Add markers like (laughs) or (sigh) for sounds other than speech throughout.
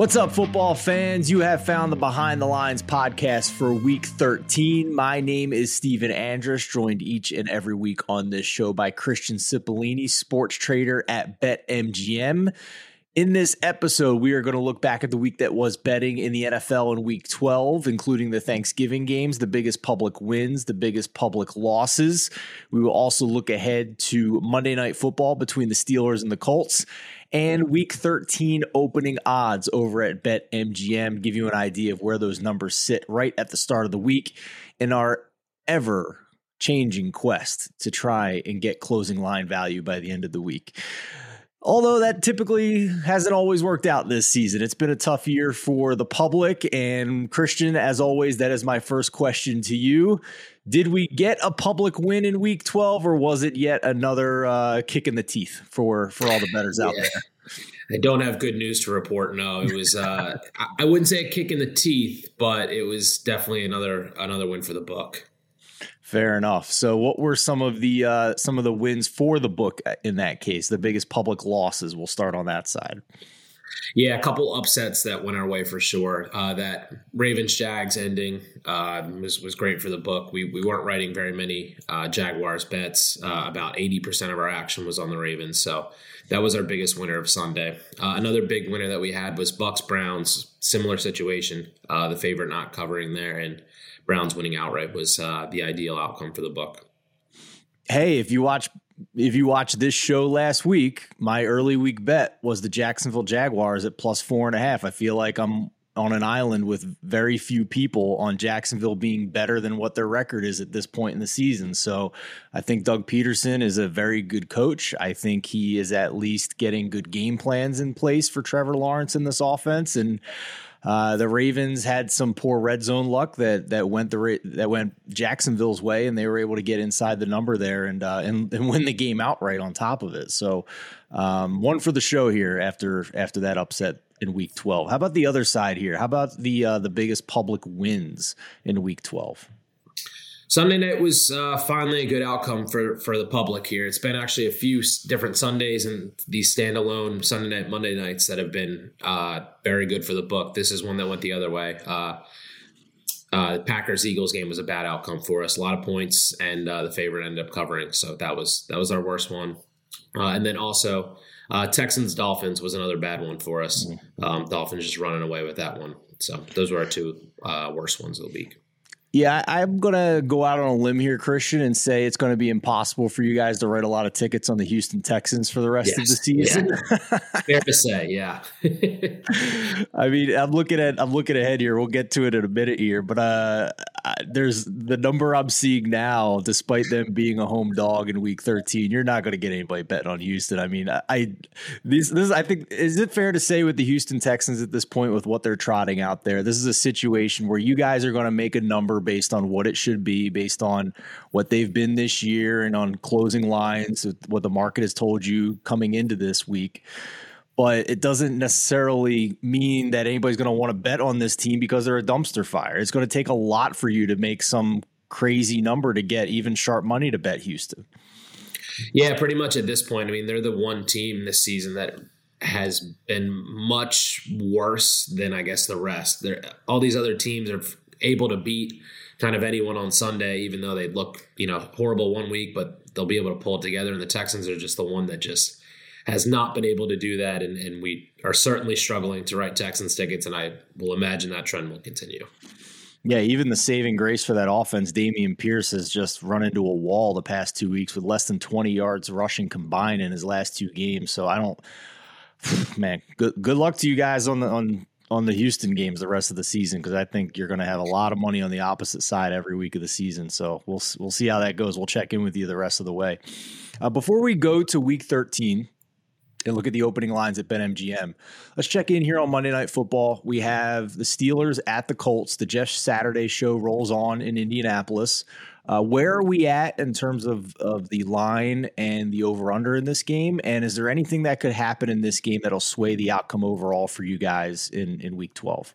What's up, football fans? You have found the Behind the Lines podcast for week 13. My name is Stephen Andrus, joined each and every week on this show by Christian Cipollini, sports trader at BetMGM. In this episode, we are going to look back at the week that was betting in the NFL in week 12, including the Thanksgiving games, the biggest public wins, the biggest public losses. We will also look ahead to Monday Night Football between the Steelers and the Colts and week 13 opening odds over at BetMGM. Give you an idea of where those numbers sit right at the start of the week in our ever changing quest to try and get closing line value by the end of the week. Although that typically hasn't always worked out this season. It's been a tough year for the public. And Christian, as always, that is my first question to you. Did we get a public win in week 12 or was it yet another uh, kick in the teeth for, for all the bettors out yeah. there? I don't have good news to report. No, it was uh, (laughs) I wouldn't say a kick in the teeth, but it was definitely another another win for the book. Fair enough. So, what were some of the uh, some of the wins for the book in that case? The biggest public losses. We'll start on that side. Yeah, a couple upsets that went our way for sure. Uh, that Ravens Jags ending uh, was was great for the book. We we weren't writing very many uh, Jaguars bets. Uh, about eighty percent of our action was on the Ravens, so that was our biggest winner of Sunday. Uh, another big winner that we had was Bucks Browns. Similar situation. Uh, the favorite not covering there, and Browns winning outright was uh, the ideal outcome for the book. Hey, if you watch if you watch this show last week, my early week bet was the Jacksonville Jaguars at plus four and a half. I feel like I'm on an island with very few people on Jacksonville being better than what their record is at this point in the season. So I think Doug Pederson is a very good coach. I think he is at least getting good game plans in place for Trevor Lawrence in this offense. And uh, the Ravens had some poor red zone luck that that went the that went Jacksonville's way, and they were able to get inside the number there and uh, and, and win the game outright on top of it. So um, one for the show here after after that upset in Week 12. How about the other side here? How about the uh, the biggest public wins in Week 12? Sunday night was uh, finally a good outcome for for the public here. It's been actually a few different Sundays and these standalone Sunday night, Monday nights that have been uh, very good for the book. This is one that went the other way. Uh, uh Packers Eagles game was a bad outcome for us. A lot of points, and uh, the favorite ended up covering. So that was that was our worst one. Uh, and then also Texans Dolphins was another bad one for us. Mm-hmm. Um, Dolphins just running away with that one. So those were our two worst ones of the week. Yeah, I'm going to go out on a limb here, Christian, and say it's going to be impossible for you guys to write a lot of tickets on the Houston Texans for the rest yes. of the season. Yeah. (laughs) Fair to say, yeah. (laughs) I mean, I'm looking at I'm looking ahead here. We'll get to it in a minute here, but uh, there's the number I'm seeing now, despite them being a home dog in Week 13. You're not going to get anybody betting on Houston. I mean, I, I this this I think is it fair to say with the Houston Texans at this point with what they're trotting out there, this is a situation where you guys are going to make a number based on what it should be, based on what they've been this year, and on closing lines, what the market has told you coming into this week. But it doesn't necessarily mean that anybody's going to want to bet on this team because they're a dumpster fire. It's going to take a lot for you to make some crazy number to get even sharp money to bet Houston. Yeah, pretty much at this point. I mean, they're the one team this season that has been much worse than I guess the rest. They're, all these other teams are able to beat kind of anyone on Sunday, even though they look, you know, horrible one week, but they'll be able to pull it together. And the Texans are just the one that just has not been able to do that. And, and we are certainly struggling to write Texans tickets. And I will imagine that trend will continue. Yeah, even the saving grace for that offense, Dameon Pierce has just run into a wall the past two weeks with less than 20 yards rushing combined in his last two games. So I don't, (sighs) man, good good luck to you guys on the on on the Houston games the rest of the season because I think you're going to have a lot of money on the opposite side every week of the season. So we'll we'll see how that goes. We'll check in with you the rest of the way. Uh, before we go to Week 13 and look at the opening lines at BetMGM, let's check in here on Monday Night Football. We have the Steelers at the Colts. The Jeff Saturday show rolls on in Indianapolis. Uh, where are we at in terms of, of the line and the over under in this game? And is there anything that could happen in this game that'll sway the outcome overall for you guys in, in week 12?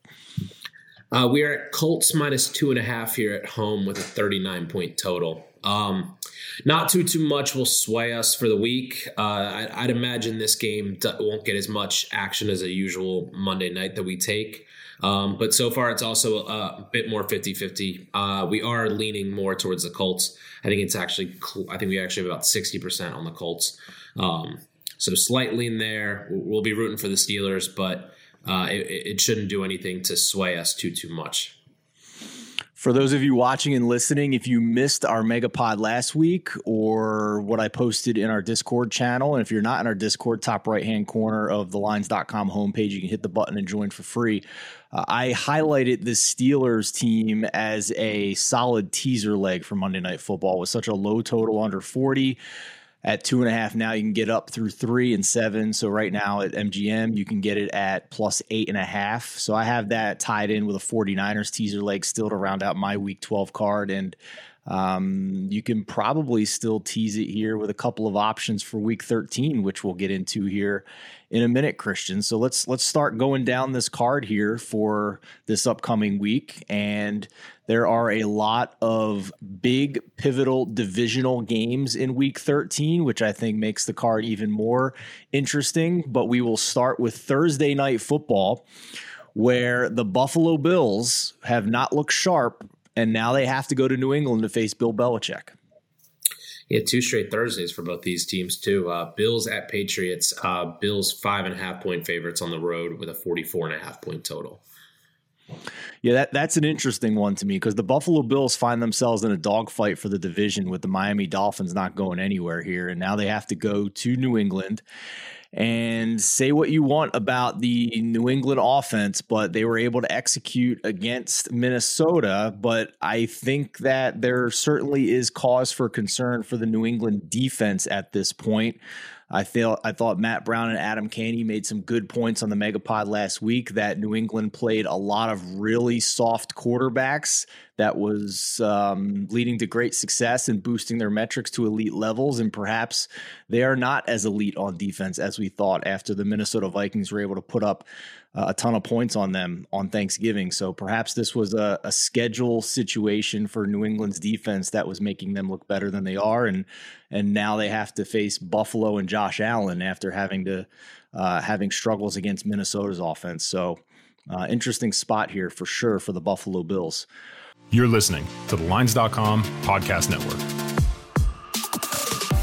Uh, we are at Colts minus two and a half here at home with a 39 point total. Um, not too too much will sway us for the week. Uh, I, would imagine this game won't get as much action as a usual Monday night that we take. Um, but so far, it's also a bit more 50 50. Uh, we are leaning more towards the Colts. I think it's actually, I think we actually have about 60% on the Colts. Um, so slight lean there. We'll be rooting for the Steelers, but uh, it, it shouldn't do anything to sway us too, too much. For those of you watching and listening, if you missed our Megapod last week or what I posted in our Discord channel, and if you're not in our Discord, top right hand corner of the lines.com homepage, you can hit the button and join for free. Uh, I highlighted the Steelers team as a solid teaser leg for Monday Night Football with such a low total under 40 at two and a half now you can get up through three and seven. So right now at mgm you can get it at plus eight and a half. So i have that tied in with a 49ers teaser leg still to round out my week 12 card. And um, you can probably still tease it here with a couple of options for week 13 which we'll get into here in a minute christian so let's let's start going down this card here for this upcoming week and there are a lot of big pivotal divisional games in week 13, which I think makes the card even more interesting. But we will start with Thursday night football, where the Buffalo Bills have not looked sharp, and now they have to go to New England to face Bill Belichick. Yeah, two straight Thursdays for both these teams too. Uh, Bills at Patriots. Uh, Bills five and a half point favorites on the road with a 44 and a half point total. Yeah, that, that's an interesting one to me because the Buffalo Bills find themselves in a dogfight for the division with the Miami Dolphins not going anywhere here. And now they have to go to New England and say what you want about the New England offense, but they were able to execute against Minnesota. But I think that there certainly is cause for concern for the New England defense at this point. I feel I thought Matt Brown and Adam Candy made some good points on the Megapod last week that New England played a lot of really soft quarterbacks that was um, leading to great success and boosting their metrics to elite levels. And perhaps they are not as elite on defense as we thought after the Minnesota Vikings were able to put up a ton of points on them on Thanksgiving. So perhaps this was a, a, schedule situation for New England's defense that was making them look better than they are, and and now they have to face Buffalo and Josh Allen after having to uh, having struggles against Minnesota's offense. So uh, interesting spot here for sure for the Buffalo Bills. You're listening to the Lines.com podcast network.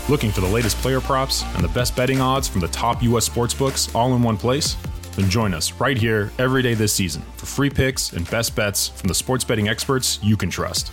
Looking for the latest player props and the best betting odds from the top U.S. sports books all in one place? Then join us right here every day this season for free picks and best bets from the sports betting experts you can trust.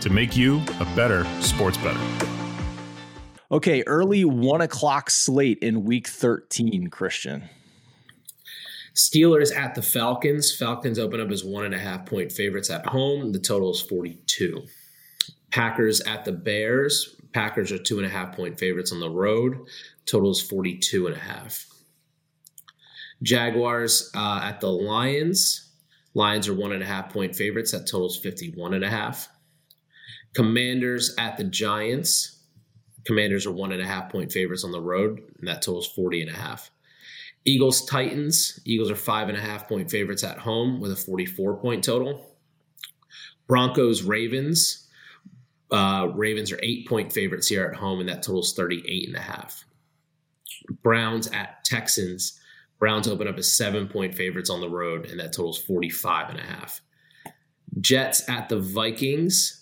to make you a better sports bettor. Okay, early one o'clock slate in week 13, Christian. Steelers at the Falcons. Falcons open up as one and a half point favorites at home. The total is 42. Packers at the Bears. Packers are two and a half point favorites on the road. Total is 42 and a half. Jaguars uh, at the Lions. Lions are one and a half point favorites. That totals 51 and a half. Commanders at the Giants. Commanders are one and a half point favorites on the road, and that totals 40 and a half. Eagles Titans. Eagles are five and a half point favorites at home with a 44 point total. Broncos Ravens. Uh, Ravens are eight point favorites here at home, and that totals 38 and a half. Browns at Texans. Browns open up as seven point favorites on the road, and that totals 45 and a half. Jets at the Vikings.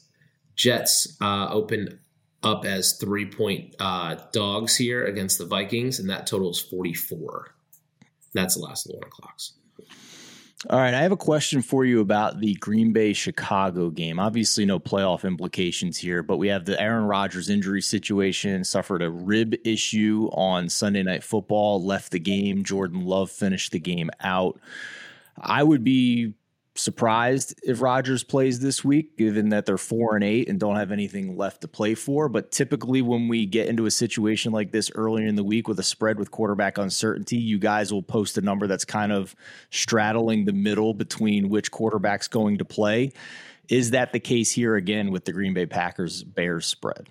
Jets uh, open up as three point uh, dogs here against the Vikings, and that total is 44. That's the last of the one o'clocks. All right, I have a question for you about the Green Bay Chicago game. Obviously, no playoff implications here, but we have the Aaron Rodgers injury situation, suffered a rib issue on Sunday Night Football, left the game. Jordan Love finished the game out. I would be surprised if Rodgers plays this week, given that they're four and eight and don't have anything left to play for. But typically, when we get into a situation like this earlier in the week with a spread with quarterback uncertainty, you guys will post a number that's kind of straddling the middle between which quarterback's going to play. Is that the case here again with the Green Bay Packers Bears spread?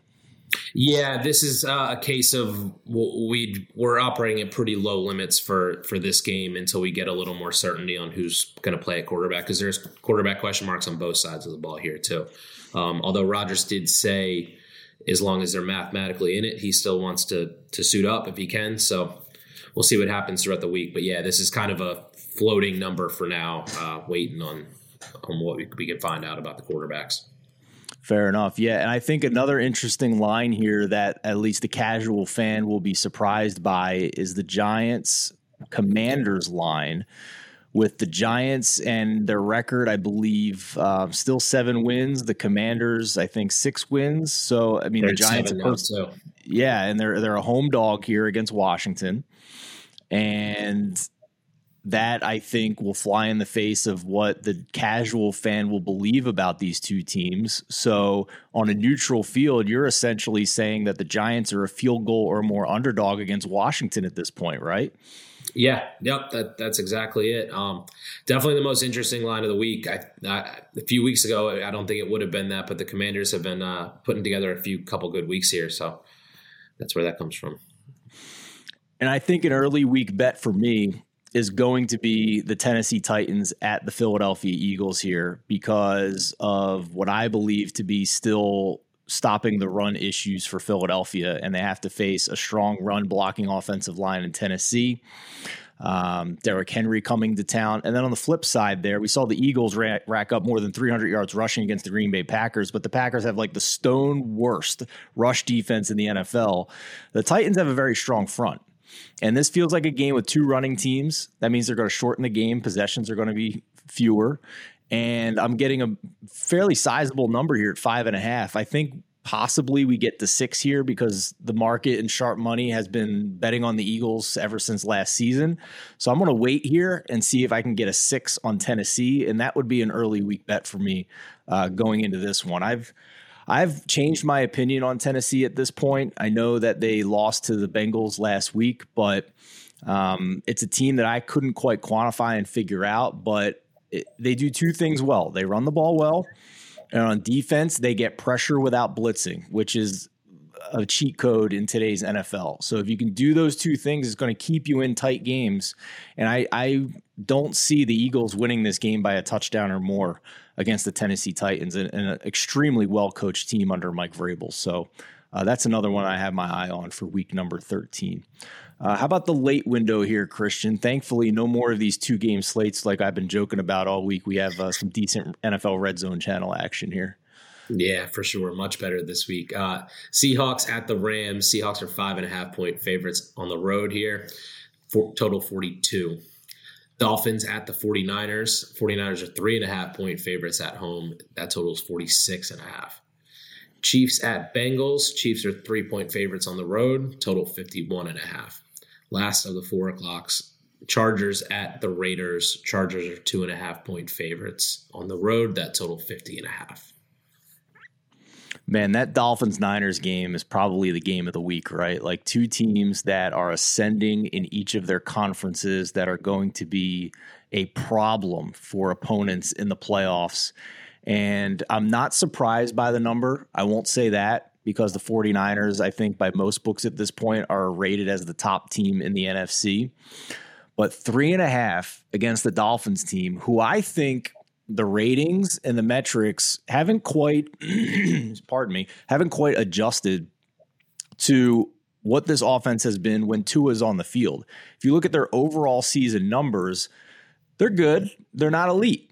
Yeah, this is uh, a case of we we're operating at pretty low limits for for this game until we get a little more certainty on who's going to play at quarterback because there's quarterback question marks on both sides of the ball here too. Um, although Rodgers did say, as long as they're mathematically in it, he still wants to to suit up if he can. So we'll see what happens throughout the week. But yeah, this is kind of a floating number for now, uh, waiting on on what we, we can find out about the quarterbacks. Fair enough. Yeah. And I think another interesting line here that at least the casual fan will be surprised by is the Giants Commanders line. With the Giants and their record, I believe uh, still seven wins. The Commanders, I think, six wins. So I mean, they're the Giants, are, yeah, and they're they're a home dog here against Washington, and that I think will fly in the face of what the casual fan will believe about these two teams. So, on a neutral field, you're essentially saying that the Giants are a field goal or more underdog against Washington at this point, right? Yeah, yep, that that's exactly it. Um, definitely the most interesting line of the week. I, I, a few weeks ago, I don't think it would have been that, but the Commanders have been uh, putting together a few couple good weeks here, so that's where that comes from. And I think an early week bet for me is going to be the Tennessee Titans at the Philadelphia Eagles here because of what I believe to be still stopping the run issues for Philadelphia, and they have to face a strong run blocking offensive line in Tennessee. Um, Derrick Henry coming to town. And then on the flip side, there, we saw the Eagles rack, rack, up more than 300 yards rushing against the Green Bay Packers, but the Packers have like the stone worst rush defense in the NFL. The Titans have a very strong front. And this feels like a game with two running teams. That means they're going to shorten the game. Possessions are going to be fewer. And I'm getting a fairly sizable number here at five and a half. I think possibly we get to six here because the market and sharp money has been betting on the Eagles ever since last season. So I'm going to wait here and see if I can get a six on Tennessee. And that would be an early week bet for me uh, going into this one. I've I've changed my opinion on Tennessee at this point. I know that they lost to the Bengals last week, but um, it's a team that I couldn't quite quantify and figure out. But it, they do two things well they run the ball well, and on defense, they get pressure without blitzing, which is a cheat code in today's NFL. So if you can do those two things, it's going to keep you in tight games. And I, I don't see the Eagles winning this game by a touchdown or more against the Tennessee Titans and, and an extremely well coached team under Mike Vrabel. So uh, that's another one I have my eye on for week number 13. Uh, how about the late window here, Christian? Thankfully, no more of these two game slates like I've been joking about all week. We have uh, some decent NFL Red Zone channel action here. Yeah, for sure. Much better this week. Uh, Seahawks at the Rams. Seahawks are five and a half point favorites on the road here. For, total 42. Dolphins at the 49ers. 49ers are three and a half point favorites at home. That total is 46 and a half. Chiefs at Bengals. Chiefs are three point favorites on the road. Total 51 and a half. Last of the four o'clocks. Chargers at the Raiders. Chargers are two and a half point favorites on the road. That total 50 and a half. Man, that Dolphins Niners game is probably the game of the week, right? Like two teams that are ascending in each of their conferences that are going to be a problem for opponents in the playoffs. And I'm not surprised by the number. I won't say that because the 49ers, I think by most books at this point, are rated as the top team in the NFC. But three and a half against the Dolphins team, who I think the ratings and the metrics haven't quite (clears throat) pardon me haven't quite adjusted to what this offense has been when Tua is on the field. If you look at their overall season numbers, they're good. They're not elite.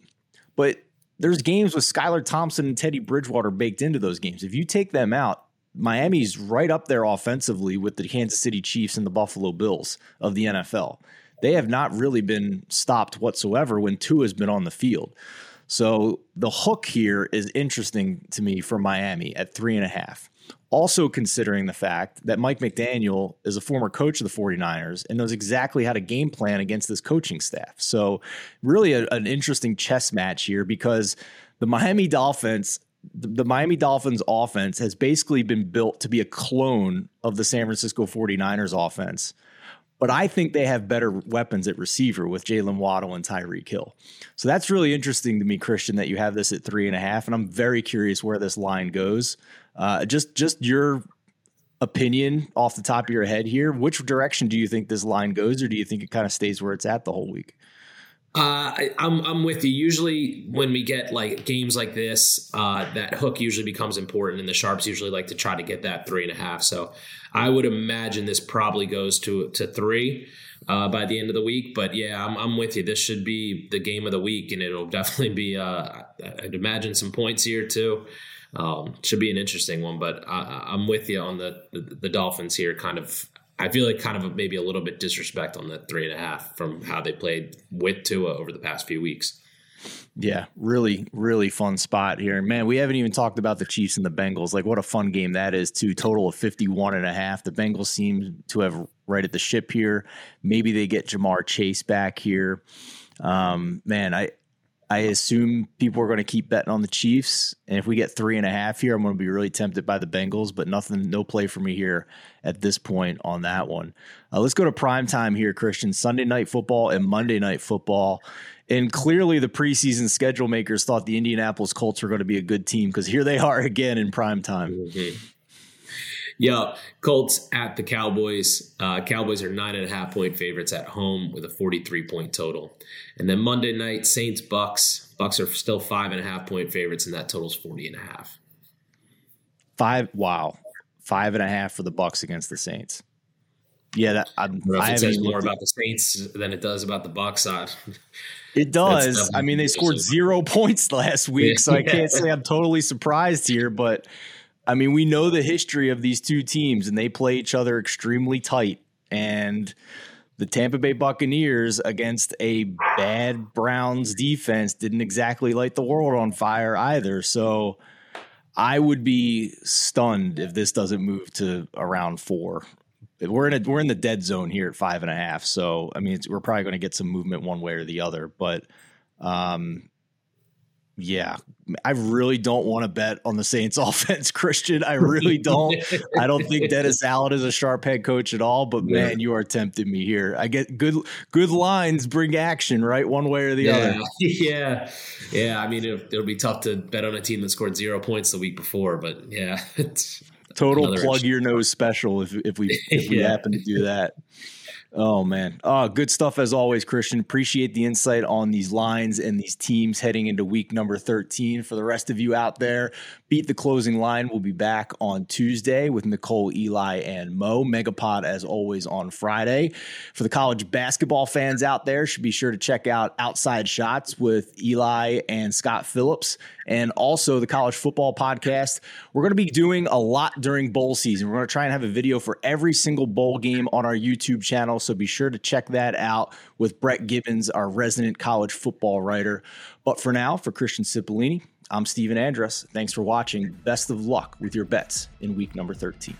But there's games with Skylar Thompson and Teddy Bridgewater baked into those games. If you take them out, Miami's right up there offensively with the Kansas City Chiefs and the Buffalo Bills of the NFL they have not really been stopped whatsoever when Tua has been on the field. So the hook here is interesting to me for Miami at three and a half. Also, considering the fact that Mike McDaniel is a former coach of the 49ers and knows exactly how to game plan against this coaching staff. So, really, a, an interesting chess match here because the Miami Dolphins the, Miami Dolphins offense has basically been built to be a clone of the San Francisco 49ers offense. But I think they have better weapons at receiver with Jaylen Waddle and Tyreek Hill. So that's really interesting to me, Christian, that you have this at three and a half. And I'm very curious where this line goes. Uh, just just your opinion off the top of your head here. Which direction do you think this line goes, or do you think it kind of stays where it's at the whole week? Uh, I, am I'm, I'm with you. Usually, when we get like games like this, uh, that hook usually becomes important, and the sharps usually like to try to get that three and a half. So, I would imagine this probably goes to to three uh, by the end of the week. But yeah, I'm, I'm with you. This should be the game of the week, and it'll (laughs) definitely be. Uh, I'd imagine some points here too. Um, should be an interesting one, but I, am with you on the, the, the Dolphins here. Kind of I feel like kind of maybe a little bit disrespect on the three and a half from how they played with Tua over the past few weeks. Yeah, really, really fun spot here. Man, we haven't even talked about the Chiefs and the Bengals. Like, what a fun game that is, too. Total of 51 and a half. The Bengals seem to have right at the ship here. Maybe they get Ja'Marr Chase back here. Um, man, I, I assume people are going to keep betting on the Chiefs. And if we get three and a half here, I'm going to be really tempted by the Bengals, but nothing, no play for me here at this point on that one. Uh, let's go to prime time here, Christian. Sunday night football and Monday night football. And clearly, the preseason schedule makers thought the Indianapolis Colts were going to be a good team because here they are (laughs) again in prime time. Mm-hmm. Yeah, Colts at the Cowboys. Uh, Cowboys are nine and a half point favorites at home with a 43 point total. And then Monday night, Saints Bucks. Bucks are still five and a half point favorites, and that totals 40 and a half. Five. Wow, five and a half for the Bucks against the Saints. Yeah, that I'm, I, says more about the Saints than it does about the Bucks. Uh, (laughs) it does. I mean, they scored zero points (laughs) last week, so I (laughs) can't say I'm totally surprised here, but I mean, we know the history of these two teams, and they play each other extremely tight. And the Tampa Bay Buccaneers against a bad Browns defense didn't exactly light the world on fire either. So I would be stunned if this doesn't move to around four. We're in a we're in the dead zone here at five and a half. So I mean, we're probably going to get some movement one way or the other. But um, yeah, I really don't want to bet on the Saints (laughs) offense, Christian. I really don't. (laughs) I don't think Dennis Allen is a sharp head coach at all, but yeah. man, you are tempting me here. I get good good lines bring action, right? One way or the yeah. other. (laughs) Yeah. Yeah, I mean it'll, it'll, be tough to bet on a team that scored 0 points the week before, but yeah. Total plug your nose special if if we if we yeah. happen to do that. Oh man. Oh, good stuff as always, Christian. Appreciate the insight on these lines and these teams heading into week number 13. For the rest of you out there, beat the closing line. We'll be back on Tuesday with Nicole, Eli, and Mo. Megapod as always on Friday. For the college basketball fans out there, should be sure to check out Outside Shots with Eli and Scott Phillips and also the college football podcast. We're going to be doing a lot during bowl season. We're going to try and have a video for every single bowl game on our YouTube channel. So be sure to check that out with Brett Gibbons, our resident college football writer. But for now, for Christian Cipollini, I'm Stephen Andrus. Thanks for watching. Best of luck with your bets in week number 13.